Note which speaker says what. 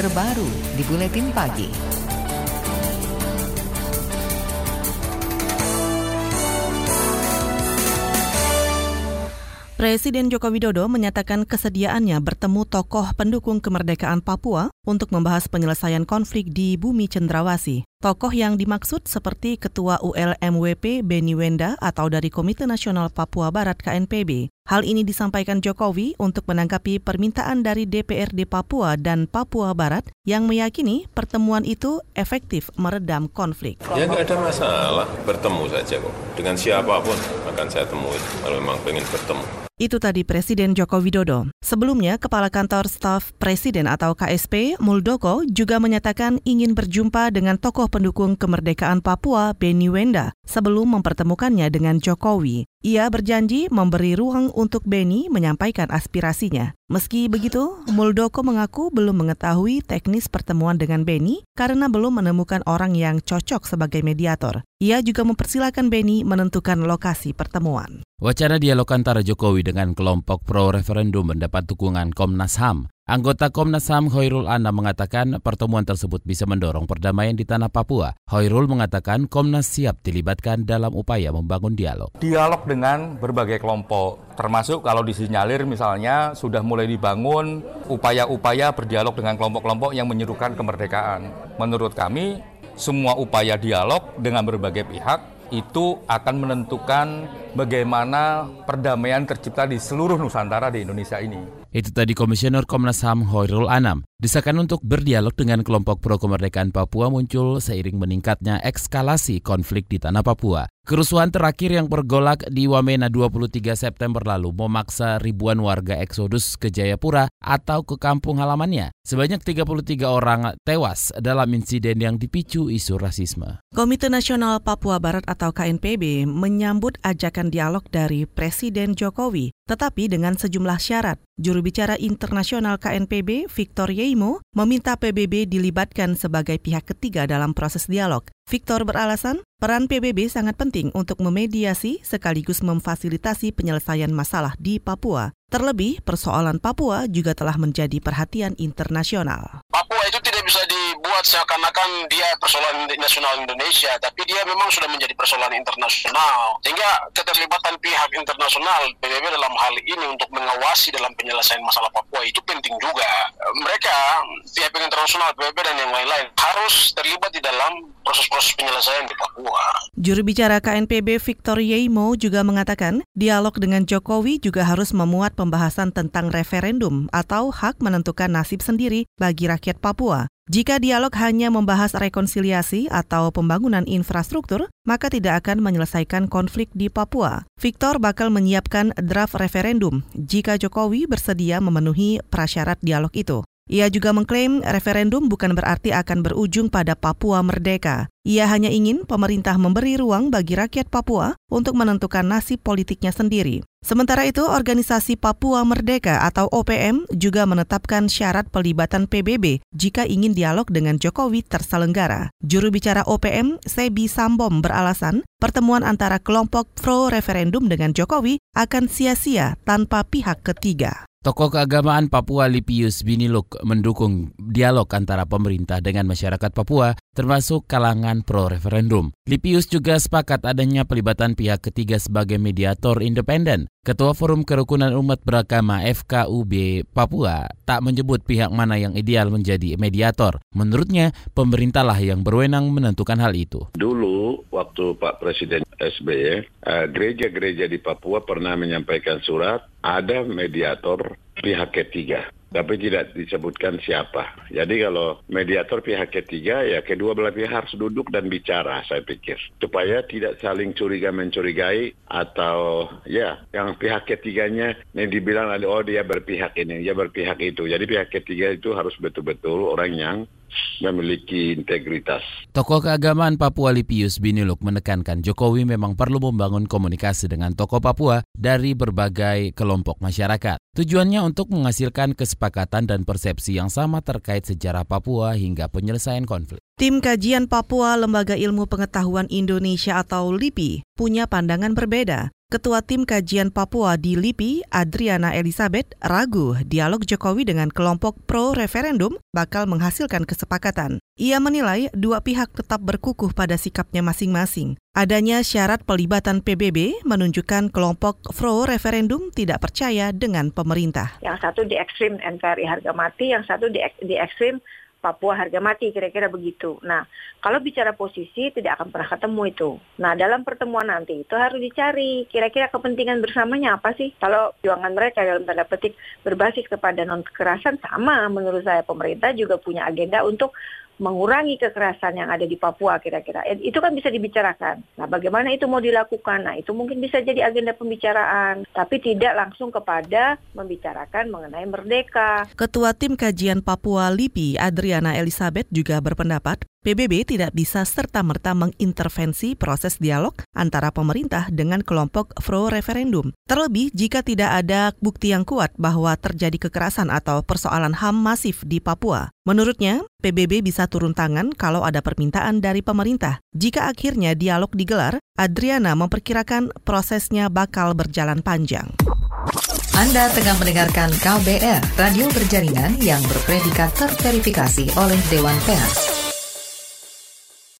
Speaker 1: terbaru di Buletin Pagi.
Speaker 2: Presiden Joko Widodo menyatakan kesediaannya bertemu tokoh pendukung kemerdekaan Papua untuk membahas penyelesaian konflik di bumi Cendrawasi. Tokoh yang dimaksud seperti Ketua ULMWP Beni Wenda atau dari Komite Nasional Papua Barat KNPB. Hal ini disampaikan Jokowi untuk menanggapi permintaan dari DPRD Papua dan Papua Barat yang meyakini pertemuan itu efektif meredam konflik.
Speaker 3: Ya nggak ada masalah, bertemu saja kok. Dengan siapa pun akan saya temui kalau memang pengen bertemu.
Speaker 2: Itu tadi Presiden Joko Widodo. Sebelumnya, Kepala Kantor Staf Presiden atau KSP, Muldoko, juga menyatakan ingin berjumpa dengan tokoh pendukung kemerdekaan Papua, Beni Wenda, sebelum mempertemukannya dengan Jokowi. Ia berjanji memberi ruang untuk Beni menyampaikan aspirasinya. Meski begitu, Muldoko mengaku belum mengetahui teknis pertemuan dengan Beni karena belum menemukan orang yang cocok sebagai mediator. Ia juga mempersilahkan Beni menentukan lokasi pertemuan.
Speaker 4: Wacana dialog antara Jokowi dengan kelompok pro-referendum mendapat dukungan Komnas HAM. Anggota Komnas HAM Hoirul Anam mengatakan pertemuan tersebut bisa mendorong perdamaian di tanah Papua. Hoirul mengatakan Komnas siap dilibatkan dalam upaya membangun dialog.
Speaker 5: Dialog dengan berbagai kelompok, termasuk kalau disinyalir misalnya sudah mulai dibangun upaya-upaya berdialog dengan kelompok-kelompok yang menyerukan kemerdekaan. Menurut kami, semua upaya dialog dengan berbagai pihak itu akan menentukan bagaimana perdamaian tercipta di seluruh Nusantara di Indonesia ini.
Speaker 4: Itu tadi Komisioner Komnas HAM Hoirul Anam. Desakan untuk berdialog dengan kelompok pro kemerdekaan Papua muncul seiring meningkatnya ekskalasi konflik di tanah Papua. Kerusuhan terakhir yang bergolak di Wamena 23 September lalu memaksa ribuan warga eksodus ke Jayapura atau ke kampung halamannya. Sebanyak 33 orang tewas dalam insiden yang dipicu isu rasisme.
Speaker 2: Komite Nasional Papua Barat atau KNPB menyambut ajakan dialog dari Presiden Jokowi, tetapi dengan sejumlah syarat. Juru bicara internasional KNPB, Victor Yeimo, meminta PBB dilibatkan sebagai pihak ketiga dalam proses dialog. Victor beralasan, peran PBB sangat penting untuk memediasi sekaligus memfasilitasi penyelesaian masalah di Papua. Terlebih, persoalan Papua juga telah menjadi perhatian internasional.
Speaker 6: Dibuat seakan-akan dia persoalan nasional Indonesia, tapi dia memang sudah menjadi persoalan internasional. Sehingga keterlibatan pihak internasional PBB dalam hal ini untuk mengawasi dalam penyelesaian masalah Papua itu penting juga. Mereka, pihak internasional, PBB dan yang lain-lain harus terlibat di dalam proses-proses penyelesaian di Papua.
Speaker 2: Juru bicara KNPB Victor Yeimo juga mengatakan, dialog dengan Jokowi juga harus memuat pembahasan tentang referendum atau hak menentukan nasib sendiri bagi rakyat Papua. Jika dialog hanya membahas rekonsiliasi atau pembangunan infrastruktur, maka tidak akan menyelesaikan konflik di Papua. Victor bakal menyiapkan draft referendum jika Jokowi bersedia memenuhi prasyarat dialog itu. Ia juga mengklaim referendum bukan berarti akan berujung pada Papua merdeka. Ia hanya ingin pemerintah memberi ruang bagi rakyat Papua untuk menentukan nasib politiknya sendiri. Sementara itu, Organisasi Papua Merdeka atau OPM juga menetapkan syarat pelibatan PBB jika ingin dialog dengan Jokowi terselenggara. Juru bicara OPM, Sebi Sambom beralasan, pertemuan antara kelompok pro-referendum dengan Jokowi akan sia-sia tanpa pihak ketiga.
Speaker 4: Tokoh keagamaan Papua Lipius Biniluk mendukung dialog antara pemerintah dengan masyarakat Papua termasuk kalangan pro-referendum. Lipius juga sepakat adanya pelibatan pihak ketiga sebagai mediator independen. Ketua Forum Kerukunan Umat Beragama FKUB Papua tak menyebut pihak mana yang ideal menjadi mediator. Menurutnya, pemerintahlah yang berwenang menentukan hal itu.
Speaker 7: Dulu, waktu Pak Presiden SBY, eh, gereja-gereja di Papua pernah menyampaikan surat ada mediator pihak ketiga tapi tidak disebutkan siapa. Jadi kalau mediator pihak ketiga ya kedua belah pihak harus duduk dan bicara saya pikir supaya tidak saling curiga mencurigai atau ya yang pihak ketiganya yang dibilang oh dia berpihak ini dia berpihak itu. Jadi pihak ketiga itu harus betul-betul orang yang memiliki integritas.
Speaker 4: Tokoh keagamaan Papua Lipius Biniluk menekankan Jokowi memang perlu membangun komunikasi dengan tokoh Papua dari berbagai kelompok masyarakat. Tujuannya untuk menghasilkan kesepakatan dan persepsi yang sama terkait sejarah Papua hingga penyelesaian konflik.
Speaker 2: Tim Kajian Papua Lembaga Ilmu Pengetahuan Indonesia atau LIPI punya pandangan berbeda. Ketua Tim Kajian Papua di LIPI, Adriana Elizabeth, ragu dialog Jokowi dengan kelompok pro-referendum bakal menghasilkan kesepakatan. Ia menilai dua pihak tetap berkukuh pada sikapnya masing-masing. Adanya syarat pelibatan PBB menunjukkan kelompok pro-referendum tidak percaya dengan pemerintah.
Speaker 8: Yang satu di ekstrim NKRI harga mati, yang satu di, di ekstrim Papua harga mati kira-kira begitu. Nah, kalau bicara posisi tidak akan pernah ketemu itu. Nah, dalam pertemuan nanti itu harus dicari kira-kira kepentingan bersamanya apa sih? Kalau juangan mereka dalam tanda petik berbasis kepada non kekerasan sama menurut saya pemerintah juga punya agenda untuk mengurangi kekerasan yang ada di Papua kira-kira. Eh, itu kan bisa dibicarakan. Nah, bagaimana itu mau dilakukan? Nah, itu mungkin bisa jadi agenda pembicaraan, tapi tidak langsung kepada membicarakan mengenai merdeka.
Speaker 2: Ketua Tim Kajian Papua LIPI, Adriana Elizabeth juga berpendapat PBB tidak bisa serta-merta mengintervensi proses dialog antara pemerintah dengan kelompok pro-referendum. Terlebih jika tidak ada bukti yang kuat bahwa terjadi kekerasan atau persoalan HAM masif di Papua. Menurutnya, PBB bisa turun tangan kalau ada permintaan dari pemerintah. Jika akhirnya dialog digelar, Adriana memperkirakan prosesnya bakal berjalan panjang.
Speaker 1: Anda tengah mendengarkan KBR, radio berjaringan yang berpredikat terverifikasi oleh Dewan Pers.